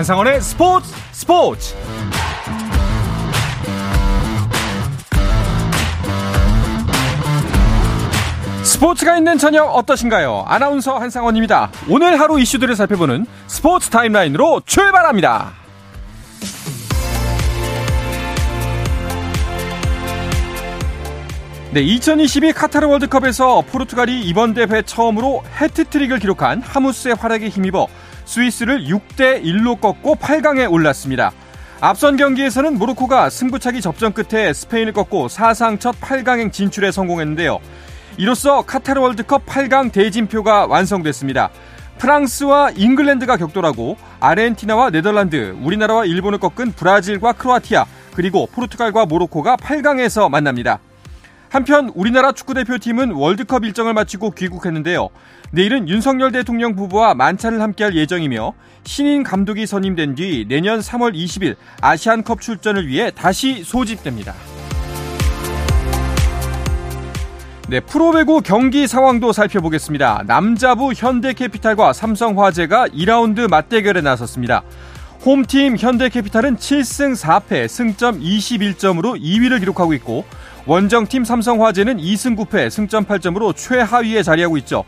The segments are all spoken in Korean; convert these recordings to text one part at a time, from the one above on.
한상원의 스포츠 스포츠 스포츠가 있는 저녁 어떠신가요? 아나운서 한상원입니다. 오늘 하루 이슈들을 살펴보는 스포츠 타임라인으로 출발합니다. 네, 2022 카타르 월드컵에서 포르투갈이 이번 대회 처음으로 해트트릭을 기록한 하무스의 활약에 힘입어 스위스를 6대 1로 꺾고 8강에 올랐습니다. 앞선 경기에서는 모로코가 승부차기 접전 끝에 스페인을 꺾고 사상 첫 8강행 진출에 성공했는데요. 이로써 카타르 월드컵 8강 대진표가 완성됐습니다. 프랑스와 잉글랜드가 격돌하고 아르헨티나와 네덜란드, 우리나라와 일본을 꺾은 브라질과 크로아티아, 그리고 포르투갈과 모로코가 8강에서 만납니다. 한편 우리나라 축구대표팀은 월드컵 일정을 마치고 귀국했는데요. 내일은 윤석열 대통령 부부와 만찬을 함께할 예정이며 신인 감독이 선임된 뒤 내년 3월 20일 아시안컵 출전을 위해 다시 소집됩니다. 네, 프로배구 경기 상황도 살펴보겠습니다. 남자부 현대캐피탈과 삼성화재가 2라운드 맞대결에 나섰습니다. 홈팀 현대캐피탈은 7승 4패, 승점 21점으로 2위를 기록하고 있고 원정팀 삼성화재는 2승 9패, 승점 8점으로 최하위에 자리하고 있죠.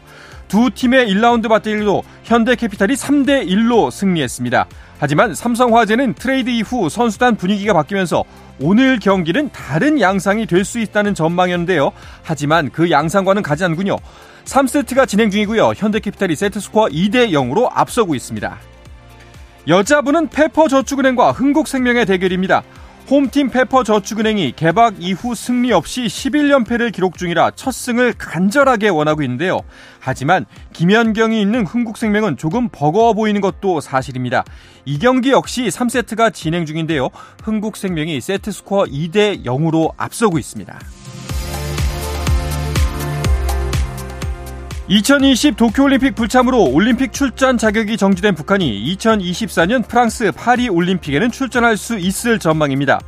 두 팀의 1라운드 맞대결도 현대캐피탈이 3대 1로 승리했습니다. 하지만 삼성화재는 트레이드 이후 선수단 분위기가 바뀌면서 오늘 경기는 다른 양상이 될 수 있다는 전망이었는데요. 하지만 그 양상과는 가지 않군요. 3세트가 진행 중이고요. 현대캐피탈이 세트 스코어 2대 0으로 앞서고 있습니다. 여자부는 페퍼저축은행과 흥국생명의 대결입니다. 홈팀 페퍼 저축은행이 개막 이후 승리 없이 11연패를 기록 중이라 첫 승을 간절하게 원하고 있는데요. 하지만 김연경이 있는 흥국생명은 조금 버거워 보이는 것도 사실입니다. 이 경기 역시 3세트가 진행 중인데요. 흥국생명이 세트 스코어 2대 0으로 앞서고 있습니다. 2020 도쿄올림픽 불참으로 올림픽 출전 자격이 정지된 북한이 2024년 프랑스 파리 올림픽에는 출전할 수 있을 전망입니다.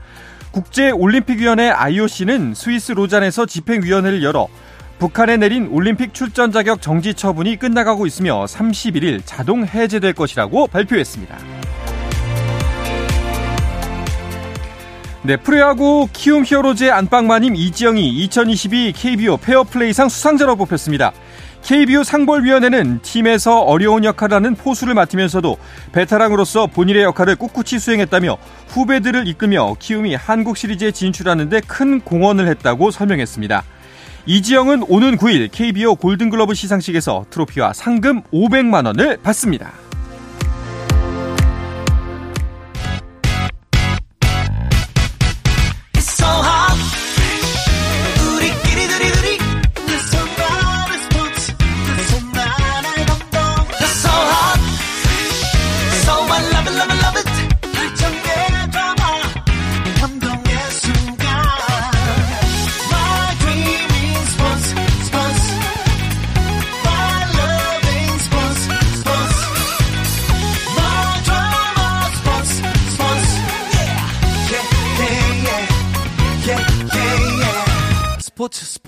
국제올림픽위원회 IOC는 스위스 로잔에서 집행위원회를 열어 북한에 내린 올림픽 출전 자격 정지 처분이 끝나가고 있으며 31일 자동 해제될 것이라고 발표했습니다. 네, 프로야구 키움 히어로즈의 안방마님 이지영이 2022 KBO 페어플레이상 수상자로 뽑혔습니다. KBO 상벌위원회는 팀에서 어려운 역할을 하는 포수를 맡으면서도 베테랑으로서 본인의 역할을 꿋꿋이 수행했다며 후배들을 이끌며 키움이 한국 시리즈에 진출하는데 큰 공헌을 했다고 설명했습니다. 이지영은 오는 9일 KBO 골든글러브 시상식에서 트로피와 상금 500만 원을 받습니다.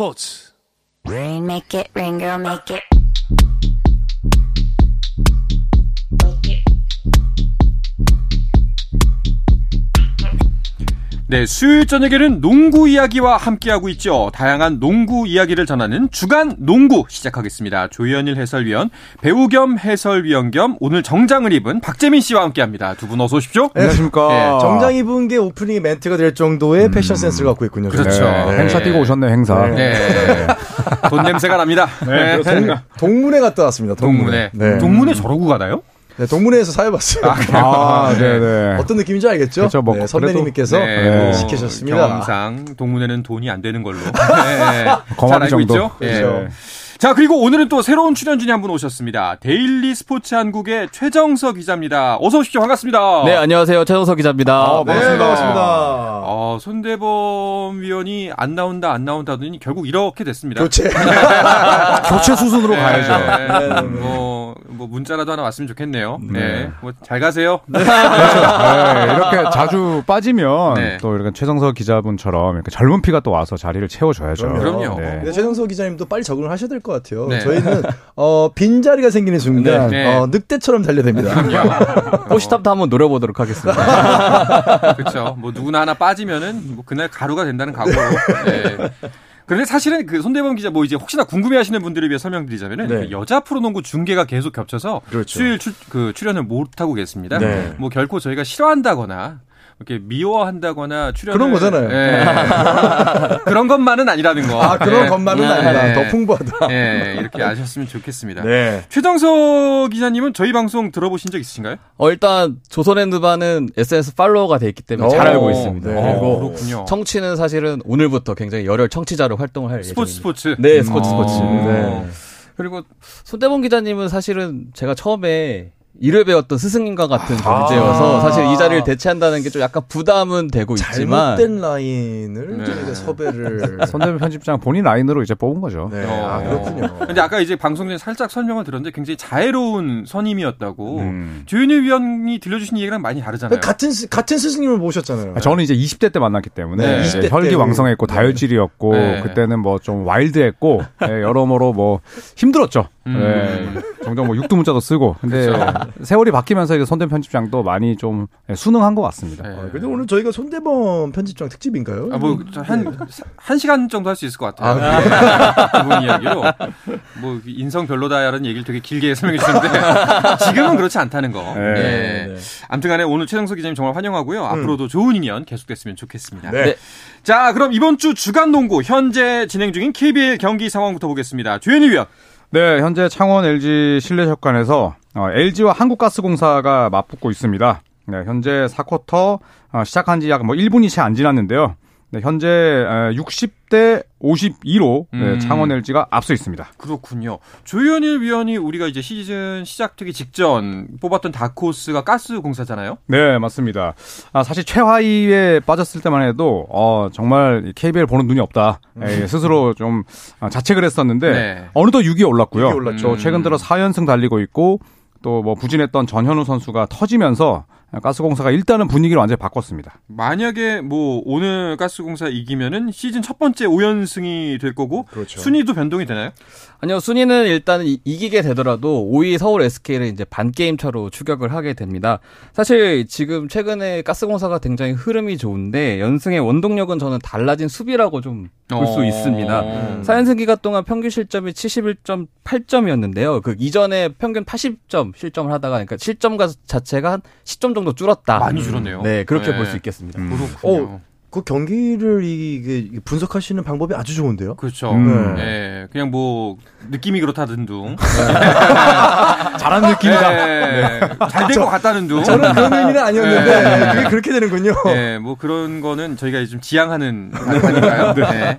스포츠 스포츠 Rain make it, rain girl make it. 네, 수요일 저녁에는 농구 이야기와 함께하고 있죠. 다양한 농구 이야기를 전하는 주간 농구 시작하겠습니다. 조현일 해설위원, 배우 겸 해설위원 겸 오늘 정장을 입은 박재민 씨와 함께합니다. 두 분 어서 오십시오. 네, 안녕하십니까. 네, 정장 입은 게 오프닝 멘트가 될 정도의 패션 센스를 갖고 있군요. 그렇죠. 네. 행사 뛰고 오셨네요, 행사. 네. 돈 냄새가 납니다. 네. 동문회 갔다 왔습니다. 동문회. 동문회. 네. 동문회 저러고 가나요? 네, 동문회에서 사회 봤어요. 아, 네네. 어떤 느낌인지 알겠죠? 그렇죠, 뭐, 네, 선배님께서 네, 네, 뭐 시키셨습니다. 경험상 동문회는 돈이 안 되는 걸로. 네. 알고 정도. 있죠? 예. 그렇죠. 자, 그리고 오늘은 또 새로운 출연진이 한 분 오셨습니다. 데일리 스포츠 한국의 최정석 기자입니다. 어서 오십시오. 반갑습니다. 네 안녕하세요 최정석 기자입니다 아, 네, 반갑습니다. 반갑습니다. 어, 손대범 위원이 안 나온다, 안 나온다 하더니 결국 이렇게 됐습니다. 교체. 교체 수순으로 가야죠. 네, 뭐, 어, 뭐 문자라도 하나 왔으면 좋겠네요. 네. 뭐잘 가세요. 네, 이렇게 자주 빠지면 네. 또 이렇게 최성석 기자분처럼 이렇게 젊은 피가 또 와서 자리를 채워줘야죠. 그럼요. 네. 근데 최정석 기자님도 빨리 적응을 하셔야 될 것 같아요. 네. 저희는 어, 빈 자리가 생기는 순간 네. 네. 어, 늑대처럼 달려듭니다. 포시탑도 한번 노려보도록 하겠습니다. 그렇죠. 뭐 누구나 하나 빠지면은 뭐 그날 가루가 된다는 각오로. 네. 그런데 사실은 그 손대범 기자 뭐 이제 혹시나 궁금해하시는 분들을 위해 설명드리자면은 네. 그 여자 프로농구 중계가 계속 겹쳐서 그렇죠. 수요일 출, 그 출연을 못 하고 계십니다. 네. 뭐 결코 저희가 싫어한다거나 이렇게 미워한다거나 출연을 그런 거잖아요. 예. 그런 것만은 아니라는 거. 아, 그런 예. 것만은 네. 아니다. 더 풍부하다. 예, 이렇게 아셨으면 좋겠습니다. 네. 최정석 기자님은 저희 방송 들어보신 적 있으신가요? 어, 일단 조선핸드바는 SNS 팔로워가 돼 있기 때문에 잘 오, 알고 있습니다. 네. 그리고 그렇군요. 청취는 사실은 오늘부터 굉장히 열혈 청취자로 활동을 할 스포츠 예정입니다. 스포츠. 네, 스포츠 스포츠. 어. 네. 그리고 손대범 기자님은 사실은 제가 처음에 일을 배웠던 스승님과 같은 존재여서 사실 이 자리를 대체한다는 게 좀 약간 부담은 되고 있지만 잘못된 라인을 네. 섭외를. 손대문 편집장 본인 라인으로 이제 뽑은 거죠. 네. 어. 아, 그렇군요. 근데 아까 이제 방송 전에 살짝 설명을 들었는데 굉장히 자애로운 선임이었다고 음. 조윤일 위원이 들려주신 얘기랑 많이 다르잖아요. 같은 스- 같은 스승님을 모셨잖아요. 아, 저는 이제 20대 때 만났기 때문에 네. 이제 20대 혈기왕성했고 때. 다혈질이었고 네. 그때는 뭐 좀 와일드했고 예, 여러모로 뭐 힘들었죠. 음. 예, 종종 뭐 육두 문자도 쓰고 근데 세월이 바뀌면서 이제 손대 편집장도 많이 좀 예, 순응한 것 같습니다. 네. 아, 근데 오늘 저희가 손대범 편집장 특집인가요? 아, 뭐, 한, 한 시간 정도 할 수 있을 것 같아요. 그분 이야기로. 뭐, 인성 별로다라는 얘기를 되게 길게 설명해 주셨는데, 지금은 그렇지 않다는 거. 네. 네. 아무튼 간에 오늘 최정석 기자님 정말 환영하고요. 앞으로도 좋은 인연 계속됐으면 좋겠습니다. 네. 자, 그럼 이번 주 주간 농구, 현재 진행 중인 KBL 경기 상황부터 보겠습니다. 주현희 위원. 네, 현재 창원 LG 실내체육관에서 어, LG와 한국가스공사가 맞붙고 있습니다. 네, 현재 4쿼터 어, 시작한 지 약 뭐 1분이 채 안 지났는데요. 네, 현재 60대 52로 네, 음. 창원 LG가 앞서 있습니다. 그렇군요. 조현일 위원이 우리가 이제 시즌 시작되기 직전 뽑았던 다크호스가 가스 공사잖아요. 네, 맞습니다. 아, 사실 최하위에 빠졌을 때만 해도 어, 정말 KBL 보는 눈이 없다. 예, 스스로 좀 아, 자책을 했었는데 네. 어느덧 6위에 올랐고요. 6위에 올랐죠. 또 최근 들어 4연승 달리고 있고 또 뭐 부진했던 전현우 선수가 터지면서 가스공사가 일단은 분위기를 완전히 바꿨습니다. 만약에 뭐 오늘 가스공사 이기면은 시즌 첫 번째 5연승이 될 거고 그렇죠. 순위도 변동이 되나요? 아니요, 순위는 일단 이- 이기게 되더라도 5위 서울 SK를 이제 반 게임 차로 추격을 하게 됩니다. 사실 지금 최근에 가스공사가 굉장히 흐름이 좋은데 연승의 원동력은 저는 달라진 수비라고 좀 볼수 어. 있습니다. 음. 4연승 기간 동안 평균 실점이 71.8점이었는데요. 그 이전에 평균 80점 실점을 하다가 그러니까 실점 가 자체가 한 10점 정도 줄었다. 많이 줄었네요. 네, 그렇게 네. 볼수 있겠습니다. 그렇군요. 그 경기를 이게 분석하시는 방법이 아주 좋은데요. 그렇죠. 음. 네. 그냥 뭐 느낌이 그렇다든 둥. 잘한 느낌이다. 네. 잘될 것 같다는 둥. 저는 그런 의미는 아니었는데 네. 그게 그렇게 되는군요. 네, 뭐 그런 거는 저희가 좀 지향하는 방송이니까요. 네.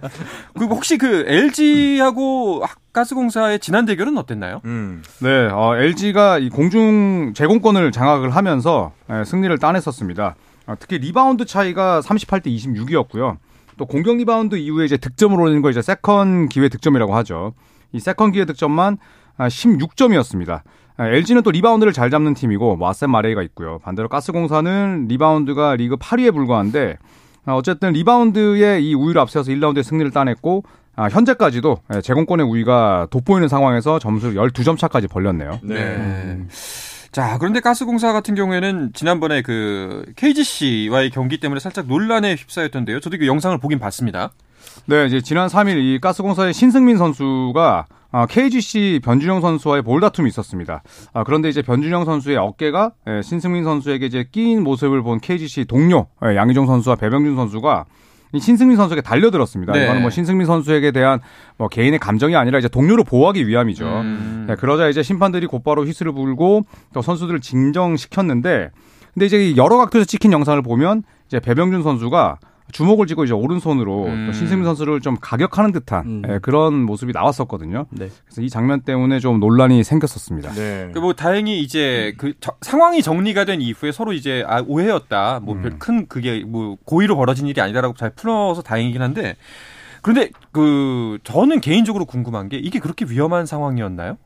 그리고 혹시 그 LG하고 가스공사의 지난 대결은 어땠나요? 음. 네, 어, LG가 이 공중 제공권을 장악을 하면서 예, 승리를 따냈었습니다. 어, 특히 리바운드 차이가 38대 26이었고요. 또 공격 리바운드 이후에 이제 득점을 올리는 거 이제 second 기회 득점이라고 하죠. 이 second 기회 득점만 16점이었습니다. LG는 또 리바운드를 잘 잡는 팀이고 뭐 아셈 마레이가 있고요. 반대로 가스공사는 리바운드가 리그 8위에 불과한데 어, 어쨌든 리바운드의 이 우위를 앞세워서 1라운드에 승리를 따냈고 아, 현재까지도 예, 제공권의 우위가 돋보이는 상황에서 점수를 12점 차까지 벌렸네요. 네. 자, 그런데 가스공사 같은 경우에는 지난번에 그 KGC와의 경기 때문에 살짝 논란에 휩싸였던데요. 저도 그 영상을 보긴 봤습니다. 네, 이제 지난 3일 이 가스공사의 신승민 선수가 아, KGC 변준영 선수와의 볼 다툼이 있었습니다. 아, 그런데 이제 변준영 선수의 어깨가 예, 신승민 선수에게 이제 끼인 모습을 본 KGC 동료 예, 양희종 선수와 배병준 선수가 이 신승민 선수에게 달려들었습니다. 네. 이거는 뭐 신승민 선수에게 대한 뭐 개인의 감정이 아니라 이제 동료를 보호하기 위함이죠. 음. 네, 그러자 이제 심판들이 곧바로 휘슬을 불고 또 선수들을 진정시켰는데 근데 이제 이 여러 각도에서 찍힌 영상을 보면 이제 배병준 선수가 주먹을 쥐고 이제 오른손으로 음. 또 신승민 선수를 좀 가격하는 듯한 음. 예, 그런 모습이 나왔었거든요. 네. 그래서 이 장면 때문에 좀 논란이 생겼었습니다. 네. 그 뭐 다행히 이제 그 저- 상황이 정리가 된 이후에 서로 이제 아 오해였다. 뭐별큰 그게 뭐 고의로 벌어진 일이 아니다라고 잘 풀어서 다행이긴 한데 그런데 그 저는 개인적으로 궁금한 게 이게 그렇게 위험한 상황이었나요?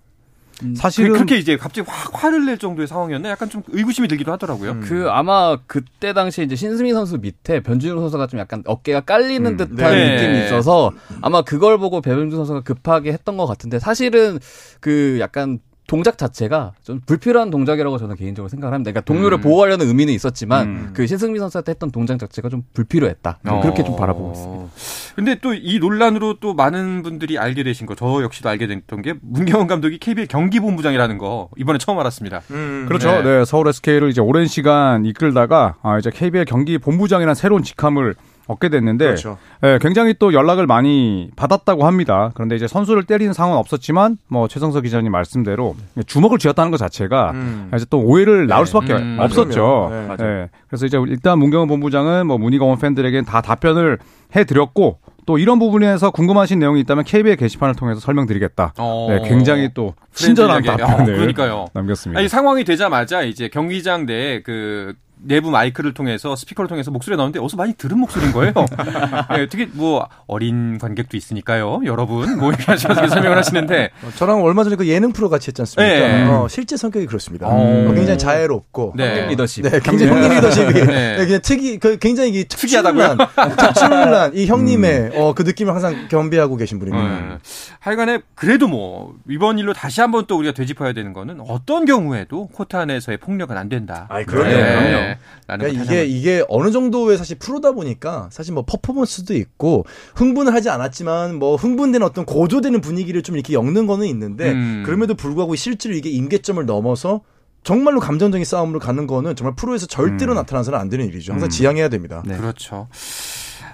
사실은 그, 렇게 이제 갑자기 확 화를 낼 정도의 상황이었나 약간 좀 의구심이 들기도 하더라고요. 그 아마 그때 당시 이제 신수민 선수 밑에 변준우 선수가 좀 약간 어깨가 깔리는 음, 듯한 네. 느낌이 있어서 아마 그걸 보고 배변준 선수가 급하게 했던 것 같은데 사실은 그 약간 동작 자체가 좀 불필요한 동작이라고 저는 개인적으로 생각을 합니다. 그러니까 동료를 음. 보호하려는 의미는 있었지만 음. 그 신승민 선수한테 했던 동작 자체가 좀 불필요했다. 저는 그렇게 좀 바라보고 있습니다. 어. 근데 또 이 논란으로 또 많은 분들이 알게 되신 거, 저 역시도 알게 됐던 게 문경원 감독이 KBL 경기본부장이라는 거 이번에 처음 알았습니다. 그렇죠. 네. 네. 서울 SK를 이제 오랜 시간 이끌다가 아, 이제 KBL 경기 본부장이라는 새로운 직함을 얻게 됐는데 그렇죠. 예, 굉장히 또 연락을 많이 받았다고 합니다. 그런데 이제 선수를 때리는 상황은 없었지만 뭐 최성석 기자님 말씀대로 주먹을 쥐었다는 것 자체가 음. 이제 또 오해를 낳을 수밖에 음. 없었죠. 네. 예, 그래서 이제 일단 문경은 본부장은 뭐 문의가 온 팬들에게는 다 답변을 해드렸고 또 이런 부분에서 궁금하신 내용이 있다면 KBL 게시판을 통해서 설명드리겠다. 어. 네, 굉장히 또 친절한 friendly하게. 답변을 어, 그러니까요. 남겼습니다. 아니 상황이 되자마자 이제 경기장 내에 그 내부 마이크를 통해서 스피커를 통해서 목소리가 나오는데 어디서 많이 들은 목소리인 거예요. 네, 되게 뭐 어린 관객도 있으니까요, 여러분. 뭐 이렇게 하시면서 설명을 하시는데 어, 저랑 얼마 전에 그 예능 프로 같이 했지 않습니까? 네. 어, 실제 성격이 그렇습니다. 어. 어, 굉장히 자애롭고. 네. 형님 리더십. 네, 굉장히 형님 리더십이 네. 네, 그냥 특이 그 굉장히 이 특이하다고요? 특출난 특출난 이 형님의 어, 그 느낌을 항상 겸비하고 계신 분입니다. 네. 하여간에 그래도 뭐 이번 일로 다시 한번 또 우리가 되짚어야 되는 거는 어떤 경우에도 코트 안에서의 폭력은 안 된다. 아이, 그럼요. 네. 그러니까 걸 이게 이게 어느 정도의 사실 프로다 보니까 사실 뭐 퍼포먼스도 있고 흥분을 하지 않았지만 뭐 흥분된 어떤 고조되는 분위기를 좀 이렇게 엮는 거는 있는데 음. 그럼에도 불구하고 실제로 이게 임계점을 넘어서 정말로 감정적인 싸움으로 가는 거는 정말 프로에서 절대로 나타나서는 안 되는 일이죠. 항상 지양해야 됩니다. 네. 그렇죠.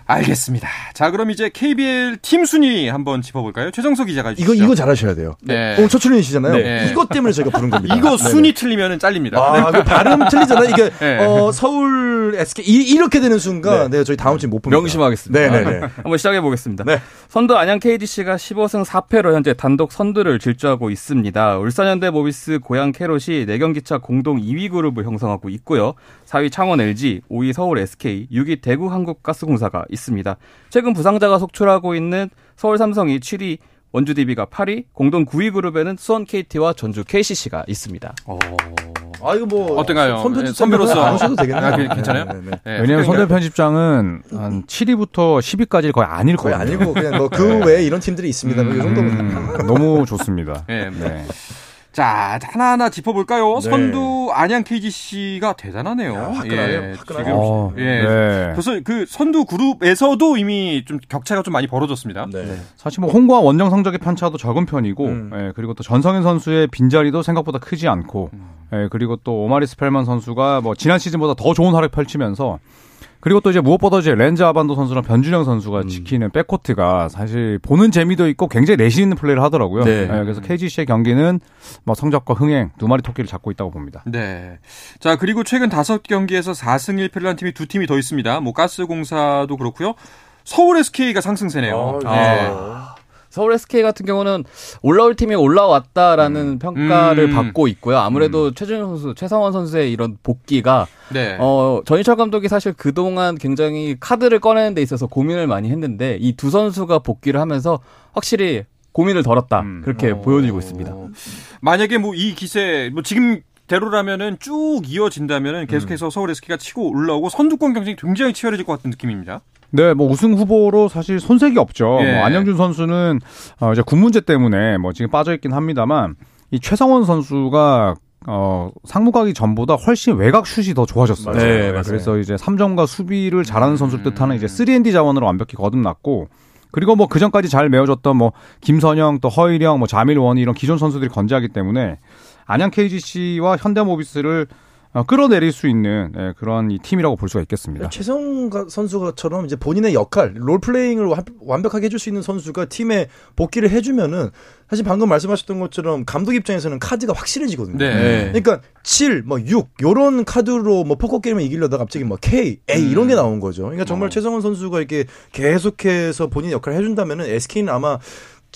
알겠습니다. 자, 그럼 이제 KBL 팀 순위 한번 짚어볼까요? 최정석 기자가 이거. 이거 잘하셔야 돼요. 네. 오늘 첫 출연이시잖아요. 네. 이것 때문에 저희가 부른 겁니다. 이거. 순위 틀리면 잘립니다. 아, 그 발음 틀리잖아요. 이게 네. 어, 서울 SK 이, 이렇게 되는 순간 네. 네, 저희 다음 주에 못 봅니다. 명심하겠습니다. 네네네. 한번 시작해 보겠습니다. 네. 선두 안양 KGC가 15승 4패로 현재 단독 선두를 질주하고 있습니다. 울산현대 모비스 고양 캐롯이 4경기 차 공동 2위 그룹을 형성하고 있고요. 4위 창원 LG, 5위 서울 SK, 6위 대구 한국가스공사가 있습니다. 최근 부상자가 속출하고 있는 서울 삼성이 7위, 원주 DB가 8위, 공동 9위 그룹에는 수원 KT와 전주 KCC가 있습니다. 어. 아 이거 뭐 어떤가요? 네, 선배로서. 안 오셔도 되겠네요. 아, 그- 괜찮아요? 네, 네, 네. 네, 왜냐하면 선배인가요? 선대 편집장은 한 7위부터 10위까지 거의 안 거의 읽거든요. 아니고 그냥 뭐그 외에 이런 팀들이 있습니다. 뭐이 정도면 음, 너무 좋습니다. 네. 네. 자, 하나하나 짚어볼까요? 네. 선두 안양 KGC가 대단하네요. 야, 화끈하네요. 화끈하네요. 지금 어, 예. 네. 벌써 그 선두 그룹에서도 이미 좀 격차가 좀 많이 벌어졌습니다. 네. 사실 뭐 홈과 원정 성적의 편차도 적은 편이고, 음. 예, 그리고 또 전성현 선수의 빈자리도 생각보다 크지 않고, 예, 그리고 또 오마리 스펠만 선수가 뭐 지난 시즌보다 더 좋은 활약 펼치면서, 그리고 또 이제 무엇보다 이제 렌즈 아반도 선수랑 변준형 선수가 음. 지키는 백코트가 사실 보는 재미도 있고 굉장히 내실 있는 플레이를 하더라고요. 네. 예, 그래서 KGC의 경기는 뭐 성적과 흥행 두 마리 토끼를 잡고 있다고 봅니다. 네. 자, 그리고 최근 다섯 경기에서 4승 1패를 한 팀이 두 팀이 더 있습니다. 뭐 가스공사도 그렇고요. 서울 SK가 상승세네요. 아, 네. 서울 SK 같은 경우는 올라올 팀이 올라왔다라는 평가를 음. 받고 있고요. 아무래도 최준현 선수, 최성원 선수의 이런 복귀가 네. 어, 전희철 감독이 사실 그동안 굉장히 카드를 꺼내는 데 있어서 고민을 많이 했는데 이 두 선수가 복귀를 하면서 확실히 고민을 덜었다. 음. 그렇게 보여지고 있습니다. 어, 만약에 뭐 이 기세 뭐 지금 대로라면은 쭉 이어진다면은 계속해서 서울 SK가 치고 올라오고 선두권 경쟁이 굉장히 치열해질 것 같은 느낌입니다. 네, 뭐 우승 후보로 사실 손색이 없죠. 예. 뭐 안영준 선수는 어 이제 군 문제 때문에 뭐 지금 빠져 있긴 합니다만 이 최성원 선수가 어 상무 가기 전보다 훨씬 외곽 슛이 더 좋아졌어요. 네, 네, 맞아요. 그래서 이제 3점과 수비를 잘하는 선수를 음. 뜻하는 이제 3&D 자원으로 완벽히 거듭났고 그리고 뭐 그 전까지 잘 메워줬던 뭐 김선영 또 허일영 뭐 자밀 원이 이런 기존 선수들이 건재하기 때문에 안양 KGC와 현대모비스를 어, 끌어내릴 수 있는 예, 그런 이 팀이라고 볼 수가 있겠습니다. 최성 선수처럼 이제 본인의 역할, 롤플레잉을 완- 완벽하게 해줄 수 있는 선수가 팀에 복귀를 해주면은 사실 방금 말씀하셨던 것처럼 감독 입장에서는 카드가 확실해지거든요. 네. 그러니까 7, 뭐 6, 요런 카드로 뭐 포커 게임을 이기려다가 갑자기 뭐 K, A 이런 게 음. 나온 거죠. 그러니까 정말 어. 최성원 선수가 이렇게 계속해서 본인 역할을 해준다면은 SK는 아마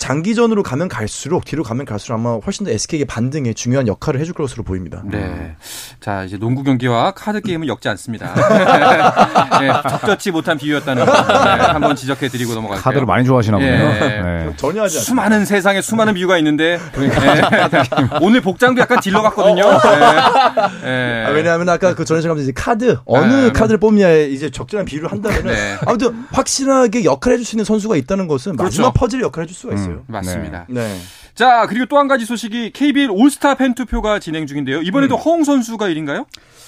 장기전으로 가면 갈수록 뒤로 가면 갈수록 아마 훨씬 더 SK의 반등에 중요한 역할을 해줄 것으로 보입니다. 네. 자, 이제 농구 경기와 카드 게임은 엮지 않습니다. 네, 적절치 못한 비유였다는 거 네, 한번 지적해 드리고 넘어갈게요. 카드를 많이 좋아하시나 보네요. 예. 네. 전혀 하지 않습니다. 수많은 세상에 수많은 비유가 있는데 네. 오늘 복장도 약간 딜러 같거든요. 네. 네. 아, 왜냐하면 아까 그 전에 제가 이제 카드 어느 네. 카드를 뽑냐에 이제 적절한 비유를 한다면 은 네. 아무튼 확실하게 역할을 해줄 수 있는 선수가 있다는 것은 그렇죠. 마지막 퍼즐의 역할을 해줄 수가 있어 요. 맞습니다. 네. 자, 그리고 또 한 가지 소식이 KBL 올스타 팬 투표가 진행 중인데요. 이번에도 허웅 선수가 1인가요?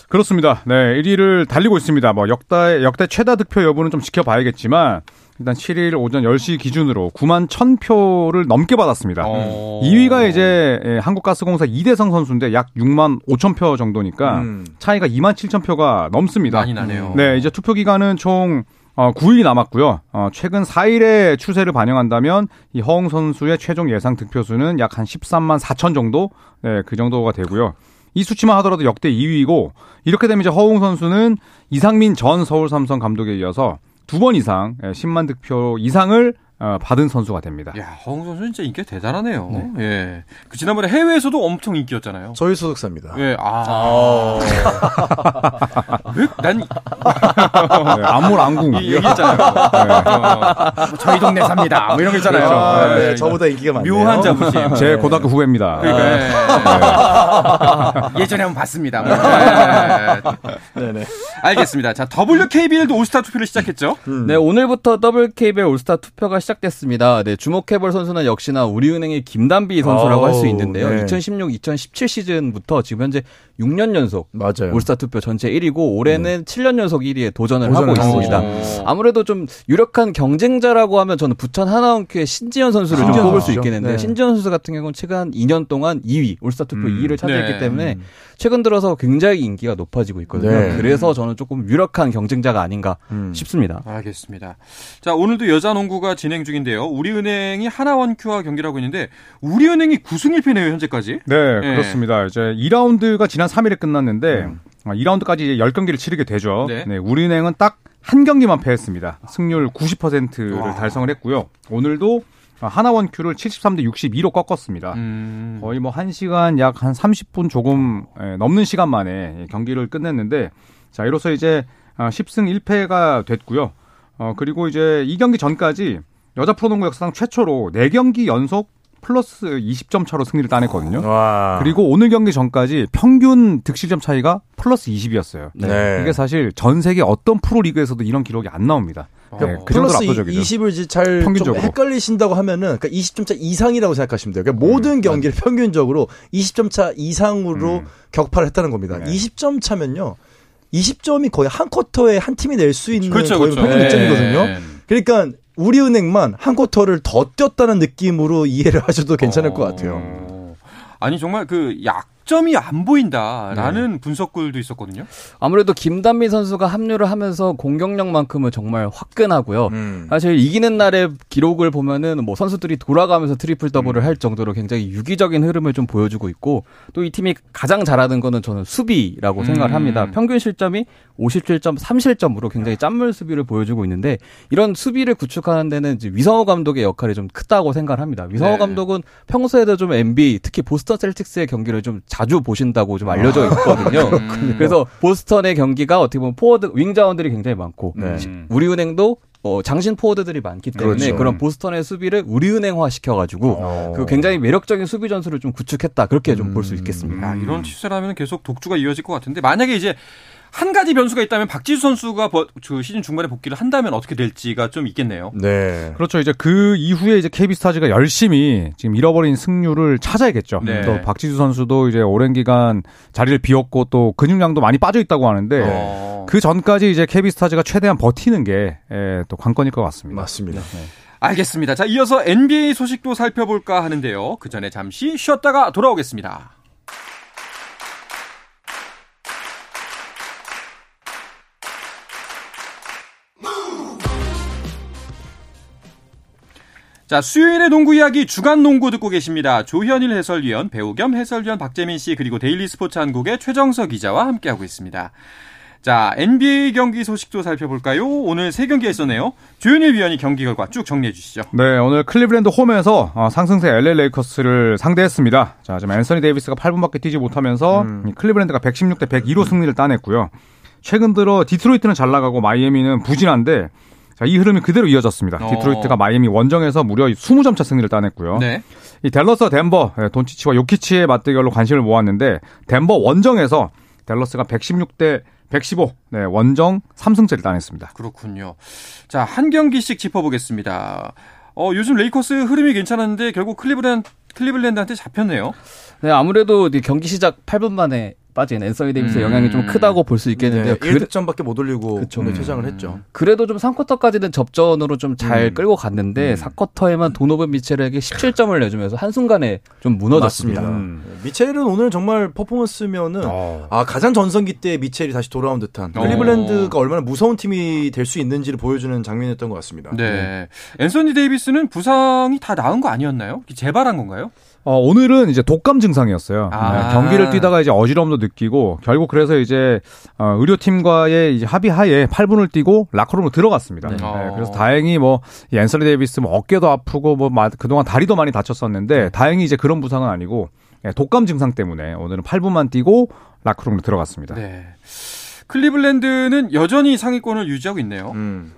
그렇습니다. 네, 1위를 달리고 있습니다. 뭐 역대 역대 최다 득표 여부는 좀 지켜봐야겠지만 일단 7일 오전 10시 기준으로 9만 1000표를 넘게 받았습니다. 어. 2위가 이제 예, 한국가스공사 이대성 선수인데 약 6만 5천 표 정도니까 음. 차이가 2만 7천 표가 넘습니다. 많이 나네요. 네, 이제 투표 기간은 총 어, 9일이 남았고요. 어, 최근 4일의 추세를 반영한다면 이 허웅 선수의 최종 예상 득표수는 약 한 13만 4천 정도, 네, 그 정도가 되고요. 이 수치만 하더라도 역대 2위이고 이렇게 되면 이제 허웅 선수는 이상민 전 서울 삼성 감독에 이어서 두 번 이상 예, 10만 득표 이상을 어, 받은 선수가 됩니다. 야, 허웅 선수 진짜 인기가 대단하네요. 예. 그 지난번에 해외에서도 엄청 인기였잖아요. 저희 소속사입니다. 예, 아. 왜? 난 네, 안물 안궁. 이 얘기했잖아요. 어, 뭐 저희 동네 삽니다. 뭐 이런 거 있잖아요. 아, 네, 예. 저보다 인기가 많네요. 묘한 자부심. 제 고등학교 후배입니다. 그러니까 예. 예전에 한번 봤습니다. 뭐. 예. 네네. 알겠습니다. 자, WKBL도 올스타 투표를 시작했죠. 네, 오늘부터 더블 KBL 올스타 투표가 시작됐습니다. 네, 주목해볼 선수는 역시나 우리은행의 김단비 선수라고 할 수 있는데요. 네. 2016-2017 시즌부터 지금 현재 6년 연속 맞아요. 올스타 투표 전체 1위고 올해는 7년 연속 1위에 도전을 하고 도전을 하고 있습니다. 있죠. 아무래도 좀 유력한 경쟁자라고 하면 저는 부천 하나원큐의 신지현 선수를 좀 신지현 꼽을 수. 있겠는데 네. 신지현 선수 같은 경우는 최근 한 2년 동안 2위 올스타 투표 음. 2위를 차지했기 네. 때문에 최근 들어서 굉장히 인기가 높아지고 있거든요. 네. 그래서 저는 조금 유력한 경쟁자가 아닌가 음. 싶습니다. 알겠습니다. 자, 오늘도 여자 농구가 진행 중인데요. 우리은행이 하나원큐와 경기를 하고 있는데 우리은행이 9승 1패네요, 현재까지. 네, 예. 그렇습니다. 이제 2라운드가 지난 3일에 끝났는데 아, 2라운드까지 이제 10경기를 치르게 되죠. 네. 네. 우리은행은 딱 한 경기만 패했습니다. 승률 90%를 와. 달성을 했고요. 오늘도 하나원 큐를 73대 62로 꺾었습니다. 음. 거의 뭐 1시간 약 한 30분 조금 예, 넘는 시간 만에 경기를 끝냈는데 자, 이로써 이제 아, 10승 1패가 됐고요. 어, 그리고 이제 이 경기 전까지 여자 프로농구 역사상 최초로 4경기 연속 플러스 20점 차로 승리를 따냈거든요. 와. 그리고 오늘 경기 전까지 평균 득실점 차이가 플러스 20이었어요. 네. 이게 사실 전 세계 어떤 프로 리그에서도 이런 기록이 안 나옵니다. 어. 네, 그 정도로 플러스 압도적이죠. 20을 이제 잘좀 평균적으로. 헷갈리신다고 하면은 그러니까 20점 차 이상이라고 생각하시면 돼요. 그러니까 모든 경기를 평균적으로 20점 차 이상으로 음. 격파를 했다는 겁니다. 네. 20점 차면요. 20점이 거의 한 쿼터에 한 팀이 낼 수 있는 그렇죠, 거의 그렇죠. 평균 예. 득점이거든요. 그러니까 우리은행만 한 쿼터를 더 뛰었다는 느낌으로 이해를 하셔도 괜찮을 것 같아요. 어. 아니 정말 그 약점이 안 보인다라는 분석글도 있었거든요. 아무래도 김단비 선수가 합류를 하면서 공격력만큼은 정말 화끈하고요. 음. 사실 이기는 날의 기록을 보면은 뭐 선수들이 돌아가면서 트리플 더블을 할 정도로 굉장히 유기적인 흐름을 좀 보여주고 있고 또 이 팀이 가장 잘하는 거는 저는 수비라고 음. 생각을 합니다. 평균 실점이 57점 3실점으로 굉장히 짠물 수비를 보여주고 있는데 이런 수비를 구축하는 데는 이제 위성우 감독의 역할이 좀 크다고 생각을 합니다. 위성우 네. 감독은 평소에도 좀 NBA 특히 보스턴 셀틱스의 경기를 좀 자주 보신다고 좀 알려져 있거든요. 그래서 보스턴의 경기가 어떻게 보면 포워드 윙자원들이 굉장히 많고 네. 우리은행도 어, 장신 포워드들이 많기 때문에 그렇죠. 그런 보스턴의 수비를 우리은행화 시켜가지고 어. 그 굉장히 매력적인 수비 전술을 좀 구축했다 그렇게 좀 볼수 있겠습니다. 야, 이런 추세라면 계속 독주가 이어질 것 같은데 만약에 이제 한 가지 변수가 있다면 박지수 선수가 시즌 중반에 복귀를 한다면 어떻게 될지가 좀 있겠네요. 네. 그렇죠. 이제 그 이후에 이제 KB스타즈가 열심히 지금 잃어버린 승률을 찾아야겠죠. 네. 또 박지수 선수도 이제 오랜 기간 자리를 비웠고 또 근육량도 많이 빠져 있다고 하는데 어. 그 전까지 이제 KB스타즈가 최대한 버티는 게 또 관건일 것 같습니다. 맞습니다. 알겠습니다. 자, 이어서 NBA 소식도 살펴볼까 하는데요. 그 전에 잠시 쉬었다가 돌아오겠습니다. 자, 수요일의 농구 이야기 주간 농구 듣고 계십니다. 조현일 해설위원, 배우 겸 해설위원 박재민 씨, 그리고 데일리 스포츠 한국의 최정석 기자와 함께하고 있습니다. 자, NBA 경기 소식도 살펴볼까요? 오늘 세 경기가 있었네요. 조현일 위원이 경기 결과 쭉 정리해 주시죠. 네, 오늘 클리브랜드 홈에서 어, 상승세 LA 레이커스를 상대했습니다. 자, 지금 앤서니 데이비스가 8분밖에 뛰지 못하면서 이 클리브랜드가 116대 102로 승리를 따냈고요. 최근 들어 디트로이트는 잘 나가고 마이애미는 부진한데 자, 이 흐름이 그대로 이어졌습니다. 어. 디트로이트가 마이애미 원정에서 무려 20점 차 승리를 따냈고요. 네. 이 댈러스와 덴버, 예, 돈치치와 요키치의 맞대결로 관심을 모았는데 덴버 원정에서 댈러스가 116대 115, 네, 원정 3승째를 따냈습니다. 그렇군요. 자, 한 경기씩 짚어보겠습니다. 어, 요즘 레이커스 흐름이 괜찮았는데 결국 클리블랜드, 클리블랜드한테 잡혔네요. 네, 아무래도 이 경기 시작 8분 만에 빠진 앤서니 데이비스의 음. 영향이 좀 크다고 볼 수 있겠는데요. 네, 그, 1득점밖에 못 올리고 그쵸. 오늘 퇴장을 했죠. 그래도 좀 3쿼터까지는 접전으로 좀잘 음. 끌고 갔는데 4쿼터에만 도노브 미첼에게 17점을 내주면서 한순간에 좀 무너졌습니다. 음. 미첼은 오늘 정말 퍼포먼스면은 어. 아 가장 전성기 때 미첼이 다시 돌아온 듯한 어. 클리블랜드가 얼마나 무서운 팀이 될 수 있는지를 보여주는 장면이었던 것 같습니다. 네. 앤서니 데이비스는 부상이 다 나은 거 아니었나요? 재발한 건가요? 어, 오늘은 이제 독감 증상이었어요. 아. 네, 경기를 뛰다가 이제 어지러움도 느끼고 결국 그래서 이제 어, 의료팀과의 이제 합의하에 8분을 뛰고 라커룸으로 들어갔습니다. 네. 네, 어. 그래서 다행히 뭐이 앤서니 데이비스 뭐 어깨도 아프고 뭐 마- 그동안 다리도 많이 다쳤었는데 다행히 이제 그런 부상은 아니고 예, 독감 증상 때문에 오늘은 8분만 뛰고 라커룸으로 들어갔습니다. 네. 클리블랜드는 여전히 상위권을 유지하고 있네요. 음.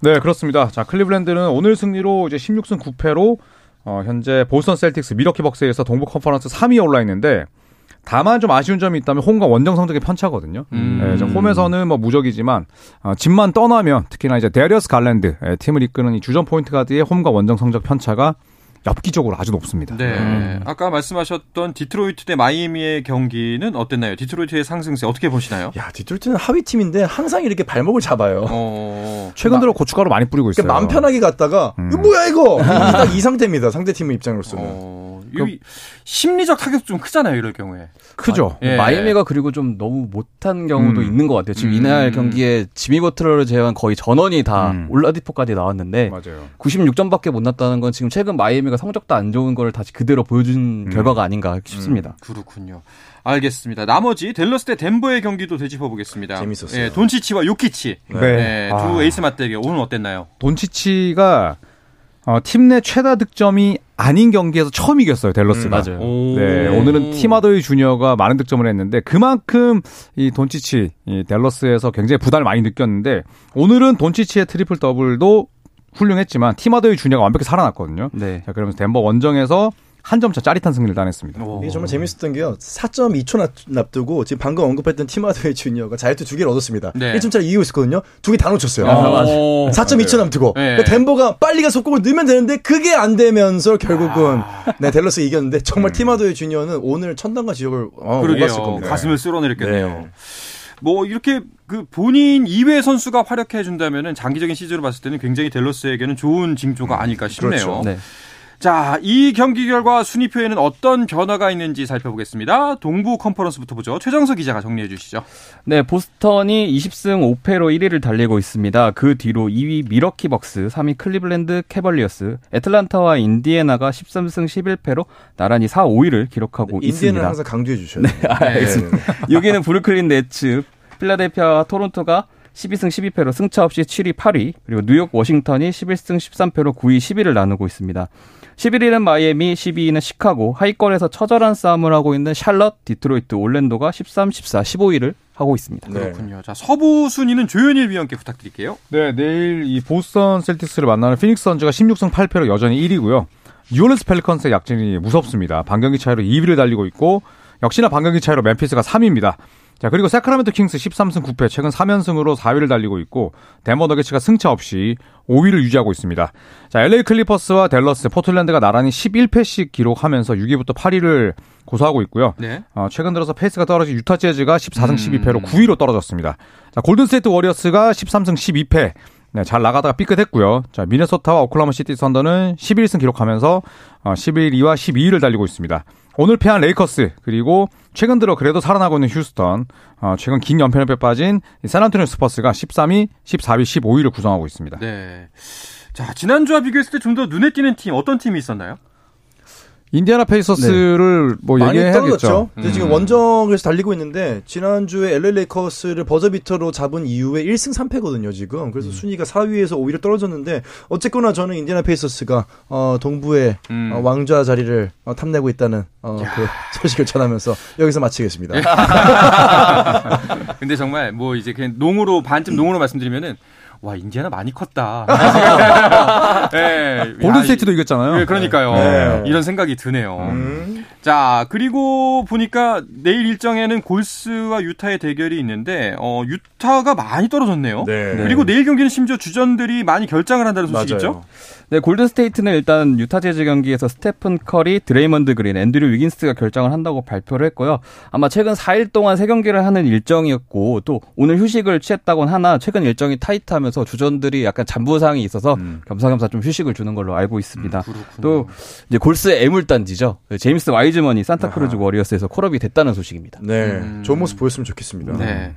네, 그렇습니다. 자, 클리블랜드는 오늘 승리로 이제 16승 9패로 어, 현재 보스턴 셀틱스 밀워키 벅스에 이어서 동부 컨퍼런스 3위에 올라 있는데 다만 좀 아쉬운 점이 있다면 홈과 원정 성적의 편차거든요. 음. 네, 이제 홈에서는 뭐 무적이지만 어, 집만 떠나면 특히나 이제 데리어스 갈랜드 예, 팀을 이끄는 이 주전 포인트 가드의 홈과 원정 성적 편차가 엽기적으로 아주 높습니다. 네. 음. 아까 말씀하셨던 디트로이트 대 마이애미의 경기는 어땠나요? 디트로이트의 상승세 어떻게 보시나요? 야 디트로이트는 하위 팀인데 항상 이렇게 발목을 잡아요. 어. 최근 들어 고춧가루 많이 뿌리고 있어요. 그러니까 마음 편하게 갔다가 음. 뭐야 이거 딱 이 상태입니다. 상대 팀 입장으로서는. 어, 이 심리적 타격 좀 크잖아요, 이럴 경우에. 크죠. 예. 마이애미가 그리고 좀 너무 못한 경우도 음. 있는 것 같아요. 지금 음. 이날 경기에 지미 버틀러를 제외한 거의 전원이 다 음. 올라디포까지 나왔는데 맞아요. 96점밖에 못 냈다는 건 지금 최근 마이애미가 성적도 안 좋은 걸 다시 그대로 보여준 음. 결과가 아닌가 싶습니다. 그렇군요. 알겠습니다. 나머지 댈러스 대 덴버의 경기도 되짚어 보겠습니다. 재밌었어요. 예, 돈치치와 요키치. 네. 네, 두 아. 에이스 맞대결 오늘 어땠나요? 돈치치가 어, 팀 내 최다 득점이 아닌 경기에서 처음 이겼어요, 댈러스가. 맞아요. 네, 오늘은 팀 하더웨이 주니어가 많은 득점을 했는데 그만큼 이 돈치치, 이 댈러스에서 굉장히 부담을 많이 느꼈는데 오늘은 돈치치의 트리플 더블도 훌륭했지만 팀 하더웨이 주니어가 완벽히 살아났거든요. 네. 자, 그러면서 덴버 원정에서 한 점차 짜릿한 승리를 따냈습니다. 오. 이게 정말 재밌었던 게요. 4.2초 납, 납두고 지금 방금 언급했던 팀 하더웨이 주니어가 자유투 두 개를 얻었습니다. 네. 1점짜리 이기고 있었거든요. 두 개 다 놓쳤어요. 어. 4.2초 남두고 네. 그러니까 덴버가 빨리 가서 속공을 넣으면 되는데 그게 안 되면서 결국은 네 댈러스 이겼는데 정말 티마도의 주니어는 오늘 천당과 지옥을 어, 그러게요. 겁니다. 가슴을 쓸어내렸겠네요. 네. 뭐 이렇게 그 본인 이외 선수가 활약해 준다면은 장기적인 시즌으로 봤을 때는 굉장히 델러스에게는 좋은 징조가 아닐까 싶네요. 그렇죠. 네. 자, 이 경기 결과 순위표에는 어떤 변화가 있는지 살펴보겠습니다. 동부 컨퍼런스부터 보죠. 최정석 기자가 정리해 주시죠. 네, 보스턴이 20승 5패로 1위를 달리고 있습니다. 그 뒤로 2위 밀워키 벅스, 3위 클리블랜드 캐벌리어스, 애틀란타와 인디애나가 13승 11패로 나란히 4, 5위를 기록하고 인디애나는 있습니다. 항상 강조해 주셔야 돼요. 아, 알겠습니다. 여기는 브루클린 네츠, 필라델피아와 토론토가 12승 12패로 승차 없이 7위, 8위, 그리고 뉴욕 워싱턴이 11승 13패로 9위, 10위를 나누고 있습니다. 11위는 마이애미, 12위는 시카고, 하위권에서 처절한 싸움을 하고 있는 샬럿, 디트로이트, 올랜도가 13, 14, 15위를 하고 있습니다. 네. 그렇군요. 자, 서부 순위는 조현일 위원께 부탁드릴게요. 네, 내일 이 보스턴 셀틱스를 만나는 피닉스 선즈가 16승 8패로 여전히 1위고요. 뉴올리언스 펠리컨스의 약진이 무섭습니다. 반경기 차이로 2위를 달리고 있고 역시나 반경기 차이로 멤피스가 3위입니다. 자, 그리고 새크라멘토 킹스 13승 9패 최근 3연승으로 4위를 달리고 있고 덴버 너기츠가 승차 없이 5위를 유지하고 있습니다. 자, LA 클리퍼스와 댈러스, 포틀랜드가 나란히 11패씩 기록하면서 6위부터 8위를 고수하고 있고요. 네. 어, 최근 들어서 페이스가 떨어진 유타 재즈가 14승 음. 12패로 9위로 떨어졌습니다. 자, 골든스테이트 워리어스가 13승 12패. 네, 잘 나가다가 삐끗했고요. 자, 미네소타와 오클라호마 시티 선더는 11승 기록하면서 어, 11위와 12위를 달리고 있습니다. 오늘 패한 레이커스 그리고 최근 들어 그래도 살아나고 있는 휴스턴, 어, 최근 긴 연패에 빠진 이 샌안토니오 스퍼스가 13위, 14위, 15위를 구성하고 있습니다. 네. 자, 지난주와 비교했을 때 좀 더 눈에 띄는 팀 어떤 팀이 있었나요? 인디애나 페이서스를 뭐 많이. 떨어졌죠. 음. 지금 원정에서 달리고 있는데 지난주에 LA 레이커스를 버저비터로 잡은 이후에 1승 3패거든요, 지금. 그래서 순위가 4위에서 오히려 떨어졌는데 어쨌거나 저는 인디애나 페이서스가 어, 동부의 음. 어, 왕좌 자리를 어, 탐내고 있다는 어, 그 소식을 전하면서 여기서 마치겠습니다. 근데 정말 뭐 이제 그냥 농으로 반쯤 농으로 말씀드리면은 와 인디아나 많이 컸다. 네, 골든 야, 스테이트도 이겼잖아요. 네, 그러니까요. 네. 이런 생각이 드네요. 음. 자, 그리고 보니까 내일 일정에는 골스와 유타의 대결이 있는데, 어, 유타가 많이 떨어졌네요. 네. 그리고 내일 경기는 심지어 주전들이 많이 결장을 한다는 소식이 있죠? 네, 골든 스테이트는 일단 유타 재즈 경기에서 스테픈 커리, 드레이먼드 그린, 앤드류 위긴스가 결장을 한다고 발표를 했고요. 아마 최근 4일 동안 세 경기를 하는 일정이었고 또 오늘 휴식을 취했다곤 하나 최근 일정이 타이트하면서 주전들이 약간 잔부상이 있어서 겸사겸사 좀 휴식을 주는 걸로 알고 있습니다. 또 이제 골스의 애물단지죠. 제임스 와이즈먼이 산타크루즈 워리어스에서 call-up이 됐다는 소식입니다. 네. 음. 좋은 모습 보였으면 좋겠습니다. 네.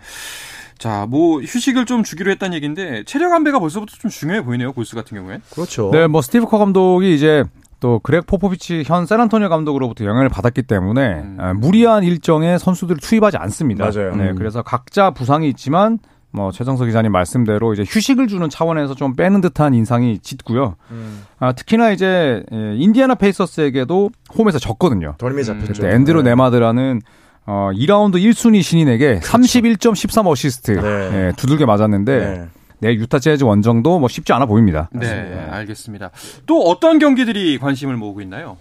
자, 뭐 휴식을 좀 주기로 했다는 얘기인데 체력 안배가 벌써부터 좀 중요해 보이네요. 골스 같은 경우에. 그렇죠. 네, 뭐 스티브 커 감독이 이제 또 그렉 포포비치 현 샌안토니오 감독으로부터 영향을 받았기 때문에 음. 아, 무리한 일정에 선수들을 투입하지 않습니다. 맞아요. 네, 음. 그래서 각자 부상이 있지만 뭐 최정석 기자님 말씀대로 이제 휴식을 주는 차원에서 좀 빼는 듯한 인상이 짙고요. 음. 아, 특히나 이제 예, 인디애나 페이서스에게도 홈에서 졌거든요. 덜미 음. 잡혔죠. 그때 앤드루 네마드라는 어, 2라운드 1순위 신인에게 31점 13어시스트 그렇죠. 네. 예, 두들겨 맞았는데 네. 네, 유타 재즈 원정도 뭐 쉽지 않아 보입니다. 네, 알겠습니다. 또 어떤 경기들이 관심을 모으고 있나요?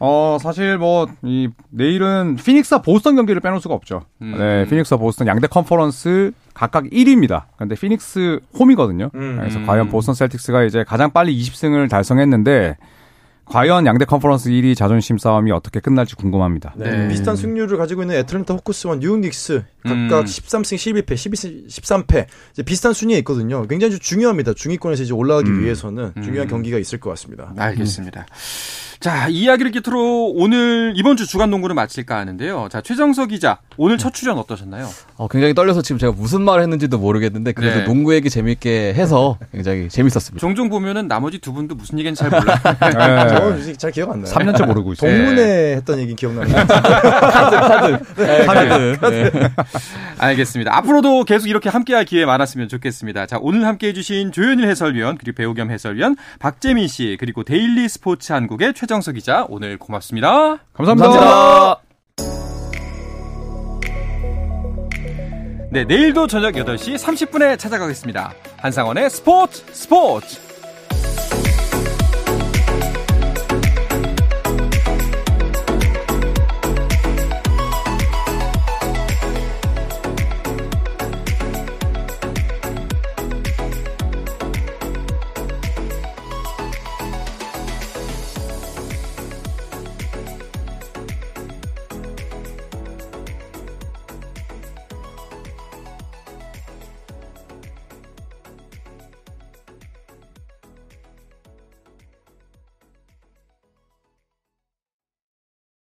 어, 사실 뭐, 이, 내일은 피닉스와 보스턴 경기를 빼놓을 수가 없죠. 음. 네, 피닉스와 보스턴 양대 컨퍼런스 각각 1위입니다. 근데 피닉스 홈이거든요. 음. 그래서 음. 과연 보스턴 셀틱스가 이제 가장 빨리 20승을 달성했는데, 과연 양대 컨퍼런스 1위 자존심 싸움이 어떻게 끝날지 궁금합니다. 네. 네. 비슷한 승률을 가지고 있는 애틀랜타 호크스와 뉴욕 닉스 각각 음. 13승 11패, 12승 13패 이제 비슷한 순위에 있거든요. 굉장히 좀 중요합니다. 중위권에서 이제 올라가기 위해서는 중요한 음. 경기가 있을 것 같습니다. 알겠습니다. 자, 이 이야기를 끝으로 오늘 이번 주 주간 농구를 마칠까 하는데요. 자, 최정석 기자, 오늘 첫 출연 어떠셨나요? 어, 굉장히 떨려서 지금 제가 무슨 말을 했는지도 모르겠는데 그래도 네. 농구 얘기 재밌게 해서 굉장히 재밌었습니다. 종종 보면은 나머지 두 분도 무슨 얘기인지 잘 몰라요. 네. 저는 솔직히 잘 기억 안 나요. 3년째 모르고 있어요. 동문회 했던 얘기 기억나는 것 같아요. 네, 카드. 네. 알겠습니다. 앞으로도 계속 이렇게 함께할 기회 많았으면 좋겠습니다. 자, 오늘 함께해 주신 조현일 해설위원, 그리고 배우 겸 해설위원, 박재민 씨, 그리고 데일리 스포츠 한국의 최정석 기자, 오늘 고맙습니다. 감사합니다. 감사합니다. 네, 내일도 저녁 8시 30분에 찾아가겠습니다. 한상원의 스포츠 스포츠!